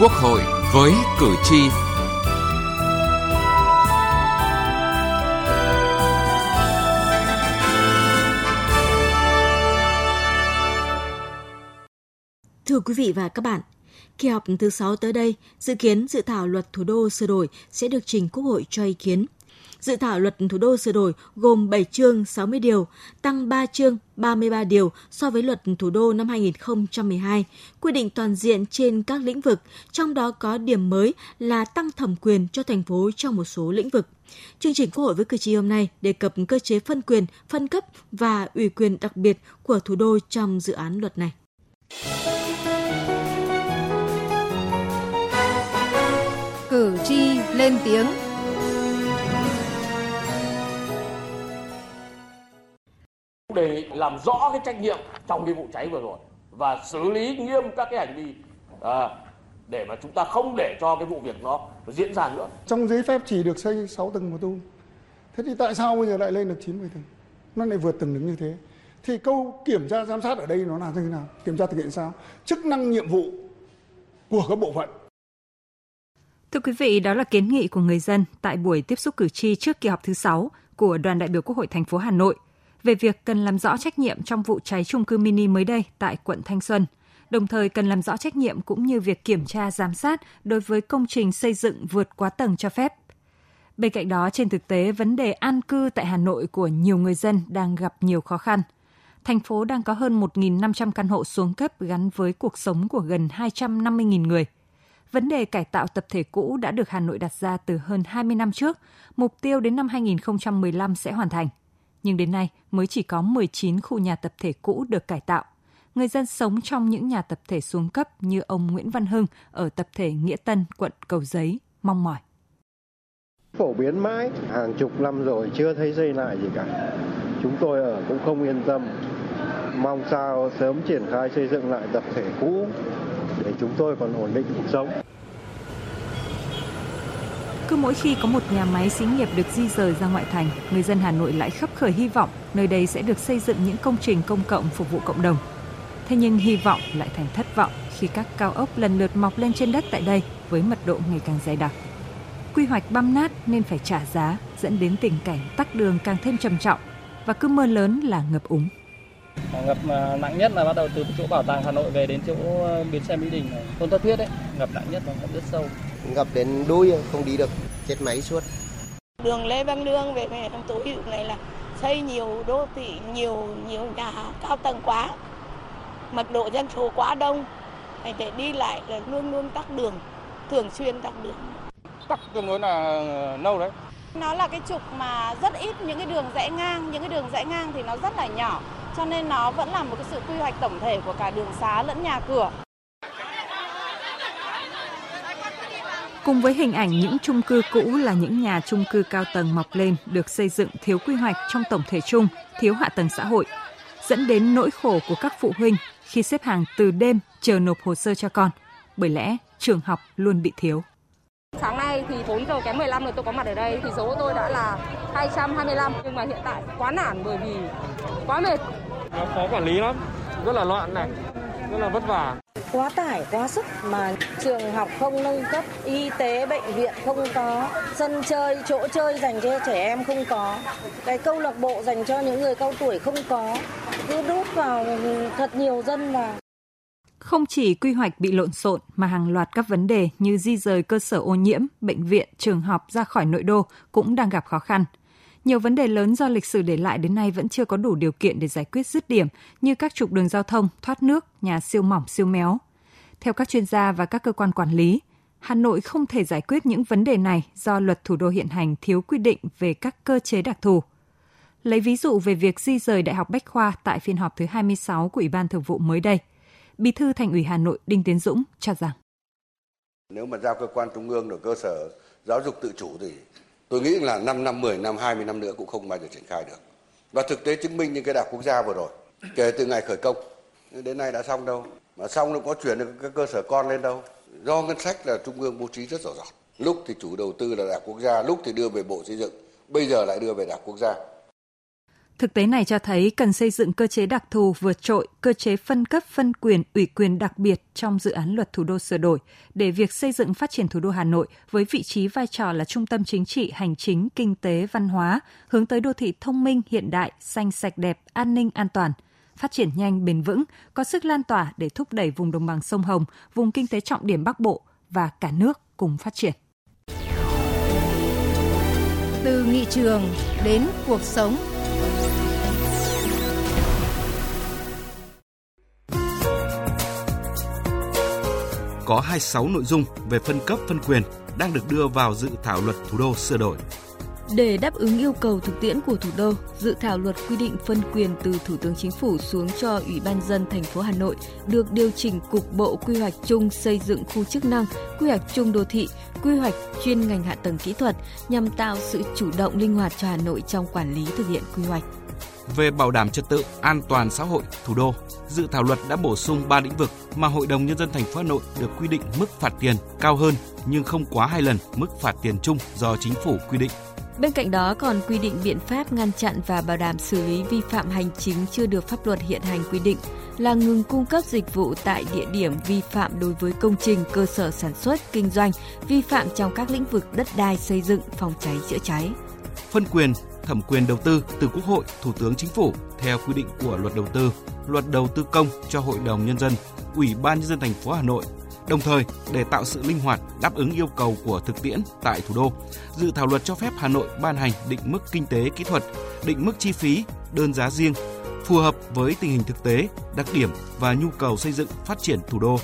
Quốc hội với cử tri. Thưa quý vị và các bạn, kỳ họp thứ 6 tới đây, dự kiến dự thảo luật thủ đô sửa đổi sẽ được trình Quốc hội cho ý kiến. Dự thảo luật thủ đô sửa đổi gồm 7 chương 60 điều, tăng 3 chương 33 điều so với luật thủ đô năm 2012, quy định toàn diện trên các lĩnh vực, trong đó có điểm mới là tăng thẩm quyền cho thành phố trong một số lĩnh vực. Chương trình Quốc hội với cử tri hôm nay đề cập cơ chế phân quyền, phân cấp và ủy quyền đặc biệt của thủ đô trong dự án luật này. Cử tri lên tiếng để làm rõ cái trách nhiệm trong cái vụ cháy vừa rồi và xử lý nghiêm các cái hành vi à, để mà chúng ta không để cho cái vụ việc nó diễn ra nữa. Trong giấy phép chỉ được xây 6 tầng một tu. Thế thì tại sao bây giờ lại lên được 90 tầng? Nó lại vượt tầng được như thế. Thì câu kiểm tra giám sát ở đây nó là như thế nào? Kiểm tra thực hiện sao? Chức năng nhiệm vụ của các bộ phận Thưa quý vị, đó là kiến nghị của người dân tại buổi tiếp xúc cử tri trước kỳ họp thứ 6 của đoàn đại biểu Quốc hội thành phố Hà Nội về việc cần làm rõ trách nhiệm trong vụ cháy trung cư mini mới đây tại quận Thanh Xuân. Đồng thời cần làm rõ trách nhiệm cũng như việc kiểm tra giám sát đối với công trình xây dựng vượt quá tầng cho phép. Bên cạnh đó, trên thực tế, vấn đề an cư tại Hà Nội của nhiều người dân đang gặp nhiều khó khăn. Thành phố đang có hơn 1.500 căn hộ xuống cấp gắn với cuộc sống của gần 250.000 người – Vấn đề cải tạo tập thể cũ đã được Hà Nội đặt ra từ hơn 20 năm trước, mục tiêu đến năm 2015 sẽ hoàn thành. Nhưng đến nay mới chỉ có 19 khu nhà tập thể cũ được cải tạo. Người dân sống trong những nhà tập thể xuống cấp như ông Nguyễn Văn Hưng ở tập thể Nghĩa Tân, quận Cầu Giấy, mong mỏi. Phổ biến mãi, hàng chục năm rồi chưa thấy xây lại gì cả. Chúng tôi ở cũng không yên tâm. Mong sao sớm triển khai xây dựng lại tập thể cũ để chúng tôi còn ổn định cuộc sống. Cứ mỗi khi có một nhà máy xí nghiệp được di rời ra ngoại thành, người dân Hà Nội lại khấp khởi hy vọng nơi đây sẽ được xây dựng những công trình công cộng phục vụ cộng đồng. Thế nhưng hy vọng lại thành thất vọng khi các cao ốc lần lượt mọc lên trên đất tại đây với mật độ ngày càng dày đặc. Quy hoạch băm nát nên phải trả giá, dẫn đến tình cảnh tắc đường càng thêm trầm trọng và cứ mưa lớn là ngập úng. Ngập nặng nhất là bắt đầu từ chỗ bảo tàng Hà Nội về đến chỗ ờ, bến xe Mỹ Đình, Tôn Thất Thuyết ấy, ngập nặng nhất và ngập rất sâu. Ngập đến đuôi không đi được, chết máy suốt. Đường Lê Văn Lương về về tối hữu này là xây nhiều đô thị, nhiều nhiều nhà cao tầng quá, mật độ dân số quá đông, để đi lại là luôn luôn tắc đường, thường xuyên tắc đường. Tắc tương đối là lâu đấy. Nó là cái trục mà rất ít những cái đường rẽ ngang, những cái đường rẽ ngang thì nó rất là nhỏ cho nên nó vẫn là một cái sự quy hoạch tổng thể của cả đường xá lẫn nhà cửa. Cùng với hình ảnh những chung cư cũ là những nhà chung cư cao tầng mọc lên được xây dựng thiếu quy hoạch trong tổng thể chung, thiếu hạ tầng xã hội, dẫn đến nỗi khổ của các phụ huynh khi xếp hàng từ đêm chờ nộp hồ sơ cho con, bởi lẽ trường học luôn bị thiếu. Sáng nay thì 4 giờ kém 15 rồi tôi có mặt ở đây thì số của tôi đã là 225 nhưng mà hiện tại quá nản bởi vì quá mệt. Nó khó quản lý lắm, rất là loạn này, rất là vất vả. Quá tải, quá sức mà trường học không nâng cấp, y tế, bệnh viện không có, sân chơi, chỗ chơi dành cho trẻ em không có, cái câu lạc bộ dành cho những người cao tuổi không có, cứ đút vào thật nhiều dân vào. Không chỉ quy hoạch bị lộn xộn mà hàng loạt các vấn đề như di rời cơ sở ô nhiễm, bệnh viện, trường học ra khỏi nội đô cũng đang gặp khó khăn. Nhiều vấn đề lớn do lịch sử để lại đến nay vẫn chưa có đủ điều kiện để giải quyết dứt điểm như các trục đường giao thông, thoát nước, nhà siêu mỏng siêu méo. Theo các chuyên gia và các cơ quan quản lý, Hà Nội không thể giải quyết những vấn đề này do luật thủ đô hiện hành thiếu quy định về các cơ chế đặc thù. Lấy ví dụ về việc di rời Đại học Bách Khoa tại phiên họp thứ 26 của Ủy ban Thường vụ mới đây – Bí thư Thành ủy Hà Nội Đinh Tiến Dũng cho rằng nếu mà giao cơ quan trung ương được cơ sở giáo dục tự chủ thì tôi nghĩ là 5 năm, 10 năm, 20 năm nữa cũng không bao giờ triển khai được. Và thực tế chứng minh những cái đại quốc gia vừa rồi, kể từ ngày khởi công đến nay đã xong đâu. Mà xong nó có chuyển được các cơ sở con lên đâu. Do ngân sách là trung ương bố trí rất rõ ràng. Lúc thì chủ đầu tư là đảng quốc gia, lúc thì đưa về bộ xây dựng, bây giờ lại đưa về đảng quốc gia. Thực tế này cho thấy cần xây dựng cơ chế đặc thù vượt trội, cơ chế phân cấp phân quyền, ủy quyền đặc biệt trong dự án luật thủ đô sửa đổi để việc xây dựng phát triển thủ đô Hà Nội với vị trí vai trò là trung tâm chính trị, hành chính, kinh tế, văn hóa, hướng tới đô thị thông minh, hiện đại, xanh sạch đẹp, an ninh an toàn, phát triển nhanh, bền vững, có sức lan tỏa để thúc đẩy vùng đồng bằng sông Hồng, vùng kinh tế trọng điểm Bắc Bộ và cả nước cùng phát triển. Từ nghị trường đến cuộc sống có 26 nội dung về phân cấp phân quyền đang được đưa vào dự thảo luật thủ đô sửa đổi. Để đáp ứng yêu cầu thực tiễn của thủ đô, dự thảo luật quy định phân quyền từ Thủ tướng Chính phủ xuống cho Ủy ban dân thành phố Hà Nội được điều chỉnh cục bộ quy hoạch chung xây dựng khu chức năng, quy hoạch chung đô thị, quy hoạch chuyên ngành hạ tầng kỹ thuật nhằm tạo sự chủ động linh hoạt cho Hà Nội trong quản lý thực hiện quy hoạch. Về bảo đảm trật tự, an toàn xã hội thủ đô, dự thảo luật đã bổ sung 3 lĩnh vực mà Hội đồng nhân dân thành phố Hà Nội được quy định mức phạt tiền cao hơn nhưng không quá hai lần mức phạt tiền chung do chính phủ quy định. Bên cạnh đó còn quy định biện pháp ngăn chặn và bảo đảm xử lý vi phạm hành chính chưa được pháp luật hiện hành quy định là ngừng cung cấp dịch vụ tại địa điểm vi phạm đối với công trình, cơ sở sản xuất, kinh doanh, vi phạm trong các lĩnh vực đất đai, xây dựng, phòng cháy, chữa cháy. Phân quyền, thẩm quyền đầu tư từ Quốc hội, Thủ tướng Chính phủ theo quy định của Luật Đầu tư, Luật Đầu tư công cho Hội đồng nhân dân, Ủy ban nhân dân thành phố Hà Nội Đồng thời, để tạo sự linh hoạt đáp ứng yêu cầu của thực tiễn tại thủ đô, dự thảo luật cho phép Hà Nội ban hành định mức kinh tế kỹ thuật, định mức chi phí, đơn giá riêng phù hợp với tình hình thực tế, đặc điểm và nhu cầu xây dựng phát triển thủ đô.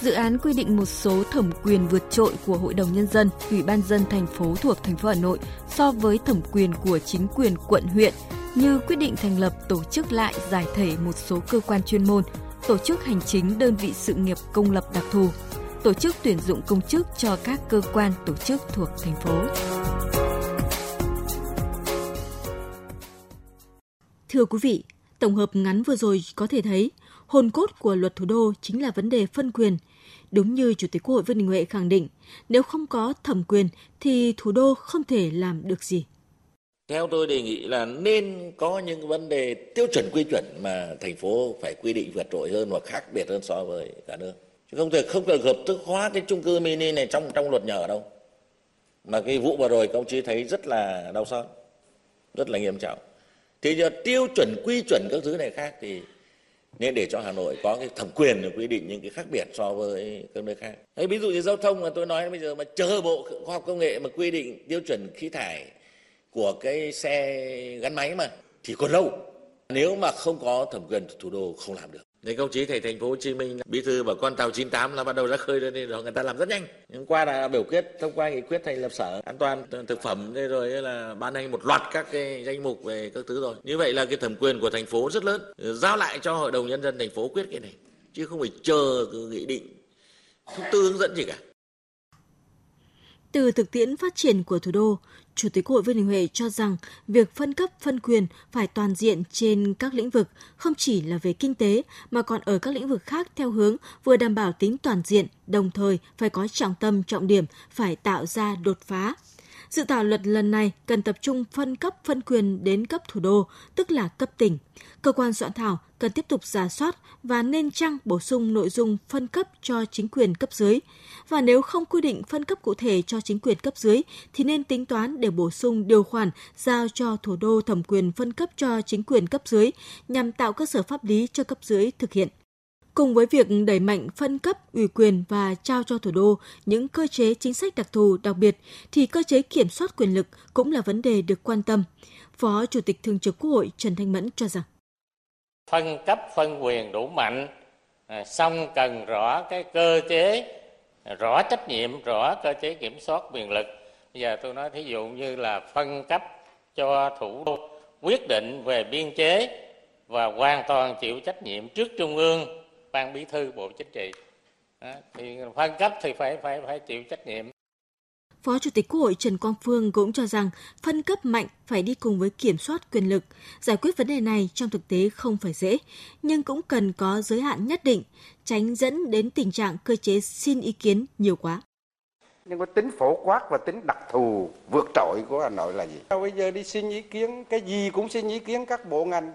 Dự án quy định một số thẩm quyền vượt trội của Hội đồng nhân dân, Ủy ban dân thành phố thuộc thành phố Hà Nội so với thẩm quyền của chính quyền quận huyện như quyết định thành lập tổ chức lại giải thể một số cơ quan chuyên môn, tổ chức hành chính đơn vị sự nghiệp công lập đặc thù, tổ chức tuyển dụng công chức cho các cơ quan tổ chức thuộc thành phố. Thưa quý vị, tổng hợp ngắn vừa rồi có thể thấy, hồn cốt của luật thủ đô chính là vấn đề phân quyền. Đúng như Chủ tịch Quốc hội Vương Đình Huệ khẳng định, nếu không có thẩm quyền thì thủ đô không thể làm được gì. Theo tôi đề nghị là nên có những vấn đề tiêu chuẩn quy chuẩn mà thành phố phải quy định vượt trội hơn và khác biệt hơn so với cả nước. Chứ không thể không được hợp thức hóa cái chung cư mini này trong trong luật nhà ở đâu. Mà cái vụ vừa rồi công chí thấy rất là đau xót, rất là nghiêm trọng. Thì giờ tiêu chuẩn quy chuẩn các thứ này khác thì nên để cho Hà Nội có cái thẩm quyền để quy định những cái khác biệt so với các nơi khác. Đấy, ví dụ như giao thông mà tôi nói bây giờ mà chờ bộ khoa học công nghệ mà quy định tiêu chuẩn khí thải của cái xe gắn máy mà thì còn lâu. Nếu mà không có thẩm quyền thủ đô không làm được. Nên công chí thầy thành phố Hồ Chí Minh bí thư và con tàu 98 là bắt đầu ra khơi lên rồi người ta làm rất nhanh. Nhưng qua là biểu quyết thông qua nghị quyết thành lập sở an toàn thực phẩm rồi là ban hành một loạt các cái danh mục về các thứ rồi. Như vậy là cái thẩm quyền của thành phố rất lớn. Giao lại cho hội đồng nhân dân thành phố quyết cái này chứ không phải chờ nghị định thông tư hướng dẫn gì cả. Từ thực tiễn phát triển của thủ đô, Chủ tịch Hội Vương Đình Huệ cho rằng việc phân cấp phân quyền phải toàn diện trên các lĩnh vực, không chỉ là về kinh tế mà còn ở các lĩnh vực khác theo hướng vừa đảm bảo tính toàn diện, đồng thời phải có trọng tâm trọng điểm, phải tạo ra đột phá. Dự thảo luật lần này cần tập trung phân cấp phân quyền đến cấp thủ đô, tức là cấp tỉnh. Cơ quan soạn thảo cần tiếp tục giả soát và nên chăng bổ sung nội dung phân cấp cho chính quyền cấp dưới. Và nếu không quy định phân cấp cụ thể cho chính quyền cấp dưới thì nên tính toán để bổ sung điều khoản giao cho thủ đô thẩm quyền phân cấp cho chính quyền cấp dưới nhằm tạo cơ sở pháp lý cho cấp dưới thực hiện. Cùng với việc đẩy mạnh phân cấp, ủy quyền và trao cho thủ đô những cơ chế chính sách đặc thù đặc biệt, thì cơ chế kiểm soát quyền lực cũng là vấn đề được quan tâm. Phó Chủ tịch Thường trực Quốc hội Trần Thanh Mẫn cho rằng phân cấp phân quyền đủ mạnh à, xong cần rõ cái cơ chế rõ trách nhiệm rõ cơ chế kiểm soát quyền lực bây giờ tôi nói thí dụ như là phân cấp cho thủ đô quyết định về biên chế và hoàn toàn chịu trách nhiệm trước trung ương ban bí thư bộ chính trị đó, thì phân cấp thì phải phải phải chịu trách nhiệm Phó Chủ tịch Quốc hội Trần Quang Phương cũng cho rằng phân cấp mạnh phải đi cùng với kiểm soát quyền lực. Giải quyết vấn đề này trong thực tế không phải dễ, nhưng cũng cần có giới hạn nhất định, tránh dẫn đến tình trạng cơ chế xin ý kiến nhiều quá. nhưng có tính phổ quát và tính đặc thù vượt trội của Hà Nội là gì? Bây giờ đi xin ý kiến, cái gì cũng xin ý kiến các bộ ngành.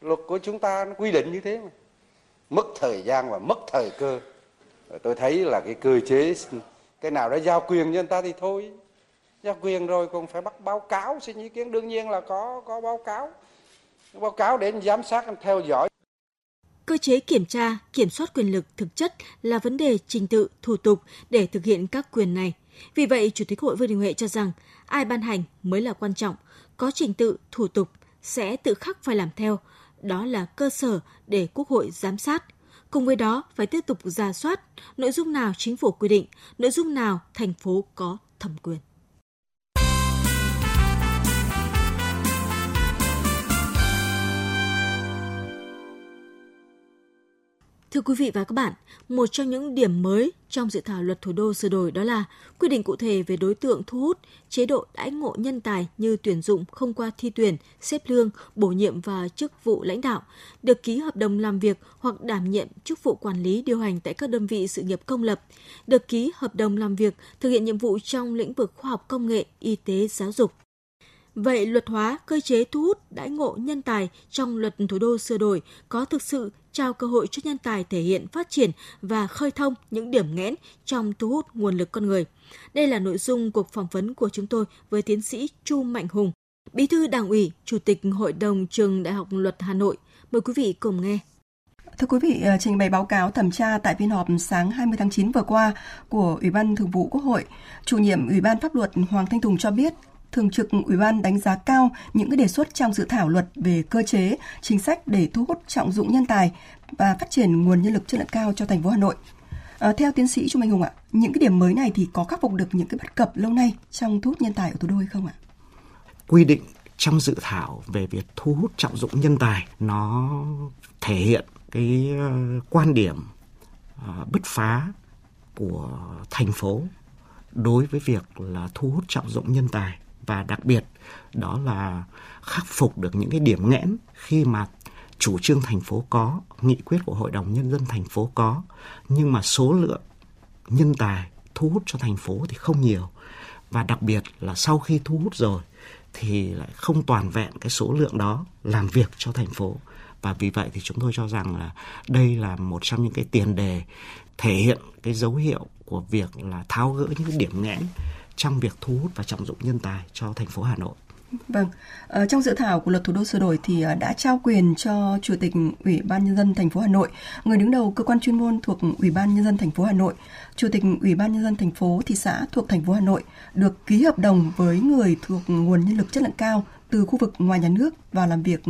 Luật của chúng ta nó quy định như thế mà. Mất thời gian và mất thời cơ. Tôi thấy là cái cơ chế cái nào đã giao quyền cho người ta thì thôi. Giao quyền rồi còn phải bắt báo cáo xin ý kiến đương nhiên là có có báo cáo. Báo cáo để giám sát theo dõi Cơ chế kiểm tra, kiểm soát quyền lực thực chất là vấn đề trình tự, thủ tục để thực hiện các quyền này. Vì vậy, Chủ tịch Hội Vương Đình Huệ cho rằng ai ban hành mới là quan trọng, có trình tự, thủ tục sẽ tự khắc phải làm theo. Đó là cơ sở để Quốc hội giám sát. Cùng với đó, phải tiếp tục ra soát nội dung nào chính phủ quy định, nội dung nào thành phố có thẩm quyền. Thưa quý vị và các bạn, một trong những điểm mới trong dự thảo luật thủ đô sửa đổi đó là quy định cụ thể về đối tượng thu hút, chế độ đãi ngộ nhân tài như tuyển dụng không qua thi tuyển, xếp lương, bổ nhiệm và chức vụ lãnh đạo, được ký hợp đồng làm việc hoặc đảm nhiệm chức vụ quản lý điều hành tại các đơn vị sự nghiệp công lập, được ký hợp đồng làm việc thực hiện nhiệm vụ trong lĩnh vực khoa học công nghệ, y tế, giáo dục. Vậy luật hóa cơ chế thu hút đãi ngộ nhân tài trong luật thủ đô sửa đổi có thực sự trao cơ hội cho nhân tài thể hiện phát triển và khơi thông những điểm nghẽn trong thu hút nguồn lực con người. Đây là nội dung cuộc phỏng vấn của chúng tôi với tiến sĩ Chu Mạnh Hùng, Bí thư Đảng ủy, Chủ tịch Hội đồng Trường Đại học Luật Hà Nội. Mời quý vị cùng nghe. Thưa quý vị, ờ, trình bày báo cáo thẩm tra tại phiên họp sáng 20 tháng 9 vừa qua của Ủy ban Thường vụ Quốc hội, chủ nhiệm Ủy ban Pháp luật Hoàng Thanh Tùng cho biết Thường trực Ủy ban đánh giá cao những cái đề xuất trong dự thảo luật về cơ chế, chính sách để thu hút trọng dụng nhân tài và phát triển nguồn nhân lực chất lượng cao cho thành phố Hà Nội. À, theo tiến sĩ Trung Anh Hùng ạ, những cái điểm mới này thì có khắc phục được những cái bất cập lâu nay trong thu hút nhân tài ở thủ đô hay không ạ? Quy định trong dự thảo về việc thu hút trọng dụng nhân tài nó thể hiện cái ờ, quan điểm ờ, bứt phá của thành phố đối với việc là thu hút trọng dụng nhân tài và đặc biệt đó là khắc phục được những cái điểm nghẽn khi mà chủ trương thành phố có, nghị quyết của Hội đồng Nhân dân thành phố có, nhưng mà số lượng nhân tài thu hút cho thành phố thì không nhiều. Và đặc biệt là sau khi thu hút rồi thì lại không toàn vẹn cái số lượng đó làm việc cho thành phố. Và vì vậy thì chúng tôi cho rằng là đây là một trong những cái tiền đề thể hiện cái dấu hiệu của việc là tháo gỡ những cái điểm nghẽn trong việc thu hút và trọng dụng nhân tài cho thành phố Hà Nội. Vâng, ờ, trong dự thảo của luật thủ đô sửa đổi thì ờ, đã trao quyền cho Chủ tịch Ủy ban nhân dân thành phố Hà Nội, người đứng đầu cơ quan chuyên môn thuộc Ủy ban nhân dân thành phố Hà Nội, Chủ tịch Ủy ban nhân dân thành phố thị xã thuộc thành phố Hà Nội được ký hợp đồng với người thuộc nguồn nhân lực chất lượng cao từ khu vực ngoài nhà nước vào làm việc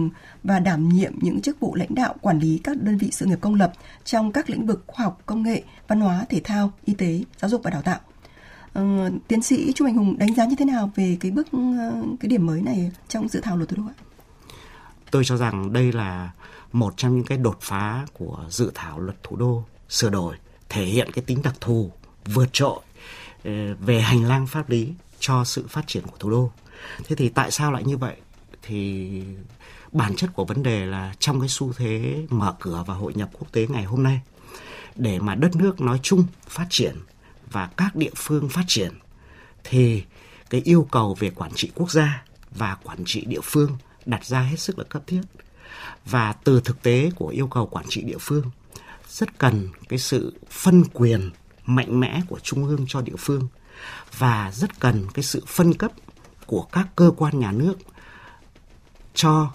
và đảm nhiệm những chức vụ lãnh đạo quản lý các đơn vị sự nghiệp công lập trong các lĩnh vực khoa học, công nghệ, văn hóa, thể thao, y tế, giáo dục và đào tạo. Uh, tiến sĩ Trung Anh Hùng đánh giá như thế nào về cái bước uh, cái điểm mới này trong dự thảo luật thủ đô ạ? Tôi cho rằng đây là một trong những cái đột phá của dự thảo luật thủ đô sửa đổi thể hiện cái tính đặc thù vượt trội ờ, về hành lang pháp lý cho sự phát triển của thủ đô. Thế thì tại sao lại như vậy? Thì bản chất của vấn đề là trong cái xu thế mở cửa và hội nhập quốc tế ngày hôm nay để mà đất nước nói chung phát triển và các địa phương phát triển thì cái yêu cầu về quản trị quốc gia và quản trị địa phương đặt ra hết sức là cấp thiết. Và từ thực tế của yêu cầu quản trị địa phương, rất cần cái sự phân quyền mạnh mẽ của trung ương cho địa phương và rất cần cái sự phân cấp của các cơ quan nhà nước cho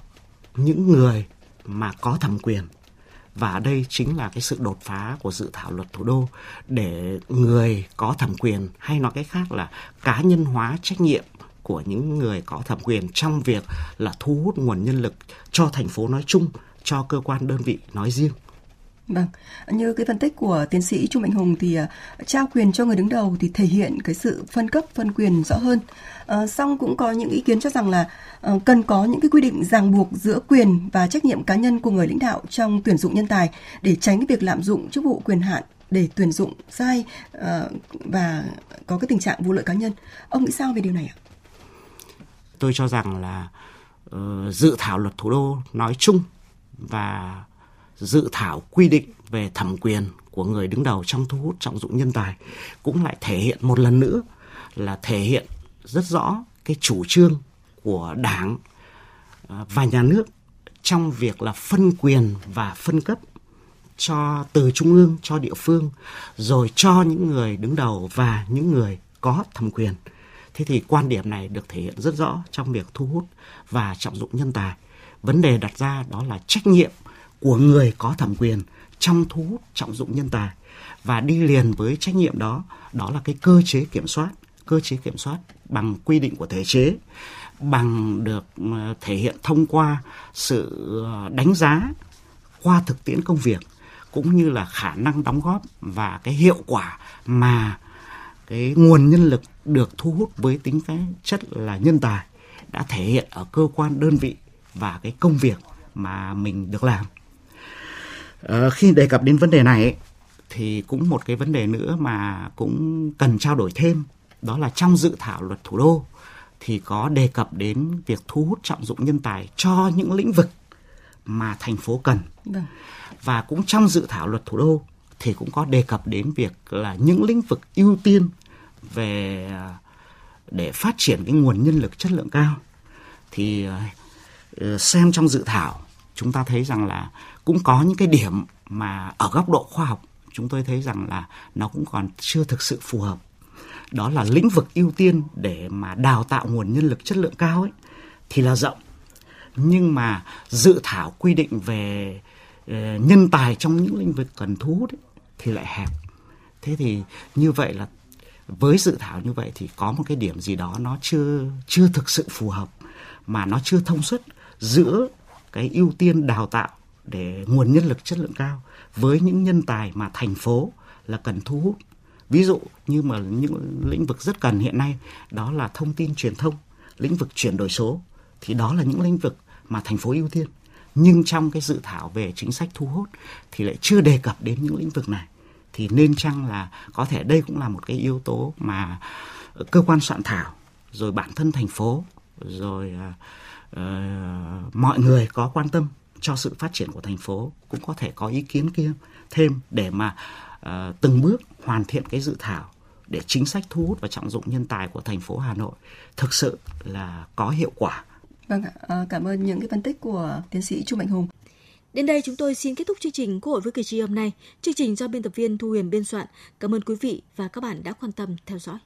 những người mà có thẩm quyền và đây chính là cái sự đột phá của dự thảo luật thủ đô để người có thẩm quyền hay nói cách khác là cá nhân hóa trách nhiệm của những người có thẩm quyền trong việc là thu hút nguồn nhân lực cho thành phố nói chung, cho cơ quan đơn vị nói riêng. Vâng, như cái phân tích của tiến sĩ Trung Mạnh Hùng thì uh, trao quyền cho người đứng đầu thì thể hiện cái sự phân cấp phân quyền rõ hơn. Uh, song cũng có những ý kiến cho rằng là uh, cần có những cái quy định ràng buộc giữa quyền và trách nhiệm cá nhân của người lãnh đạo trong tuyển dụng nhân tài để tránh cái việc lạm dụng chức vụ quyền hạn để tuyển dụng sai uh, và có cái tình trạng vụ lợi cá nhân. Ông nghĩ sao về điều này ạ? Tôi cho rằng là uh, dự thảo luật thủ đô nói chung và dự thảo quy định về thẩm quyền của người đứng đầu trong thu hút trọng dụng nhân tài cũng lại thể hiện một lần nữa là thể hiện rất rõ cái chủ trương của Đảng à, và nhà nước trong việc là phân quyền và phân cấp cho, từ trung ương cho địa phương, rồi cho những người đứng đầu và những người có thẩm quyền. Thế thì quan điểm này được thể hiện rất rõ trong việc thu hút và trọng dụng nhân tài. Vấn đề đặt ra đó là trách nhiệm của người có thẩm quyền trong thu hút trọng dụng nhân tài và đi liền với trách nhiệm đó đó là cái cơ chế kiểm soát, cơ chế kiểm soát bằng quy định của thể chế, bằng được ờ, thể hiện thông qua sự ờ, đánh giá qua thực tiễn công việc cũng như là khả năng đóng góp và cái hiệu quả mà cái nguồn nhân lực được thu hút với tính cái chất là nhân tài đã thể hiện ở cơ quan, đơn vị và cái công việc mà mình được làm à, khi đề cập đến vấn đề này thì cũng một cái vấn đề nữa mà cũng cần trao đổi thêm đó là trong dự thảo luật thủ đô thì có đề cập đến việc thu hút trọng dụng nhân tài cho những lĩnh vực mà thành phố cần. Vâng. Và cũng trong dự thảo luật thủ đô thì cũng có đề cập đến việc là những lĩnh vực ưu tiên về à, để phát triển cái nguồn nhân lực chất lượng cao thì à, xem trong dự thảo chúng ta thấy rằng là cũng có những cái điểm mà ở góc độ khoa học chúng tôi thấy rằng là nó cũng còn chưa thực sự phù hợp. Đó là lĩnh vực ưu tiên để mà đào tạo nguồn nhân lực chất lượng cao ấy thì là rộng. Nhưng mà dự thảo quy định về ờ, nhân tài trong những lĩnh vực cần thu hút ấy, thì lại hẹp. Thế thì như vậy là với dự thảo như vậy thì có một cái điểm gì đó nó chưa chưa thực sự phù hợp mà nó chưa thông suốt giữa cái ưu tiên đào tạo để nguồn nhân lực chất lượng cao với những nhân tài mà thành phố là cần thu hút. Ví dụ như mà những lĩnh vực rất cần hiện nay đó là thông tin truyền thông lĩnh vực chuyển đổi số thì đó là những lĩnh vực mà thành phố ưu tiên. Nhưng trong cái dự thảo về chính sách thu hút thì lại chưa đề cập đến những lĩnh vực này. Thì nên chăng là có thể đây cũng là một cái yếu tố mà cơ quan soạn thảo rồi bản thân thành phố rồi uh, mọi người có quan tâm cho sự phát triển của thành phố cũng có thể có ý kiến kia thêm để mà uh, từng bước hoàn thiện cái dự thảo để chính sách thu hút và trọng dụng nhân tài của thành phố Hà Nội thực sự là có hiệu quả. Vâng ạ, à, cảm ơn những cái phân tích của tiến sĩ Trung Mạnh Hùng. Đến đây chúng tôi xin kết thúc chương trình Quốc hội với cử tri hôm nay. Chương trình do biên tập viên Thu Huyền biên soạn. Cảm ơn quý vị và các bạn đã quan tâm theo dõi.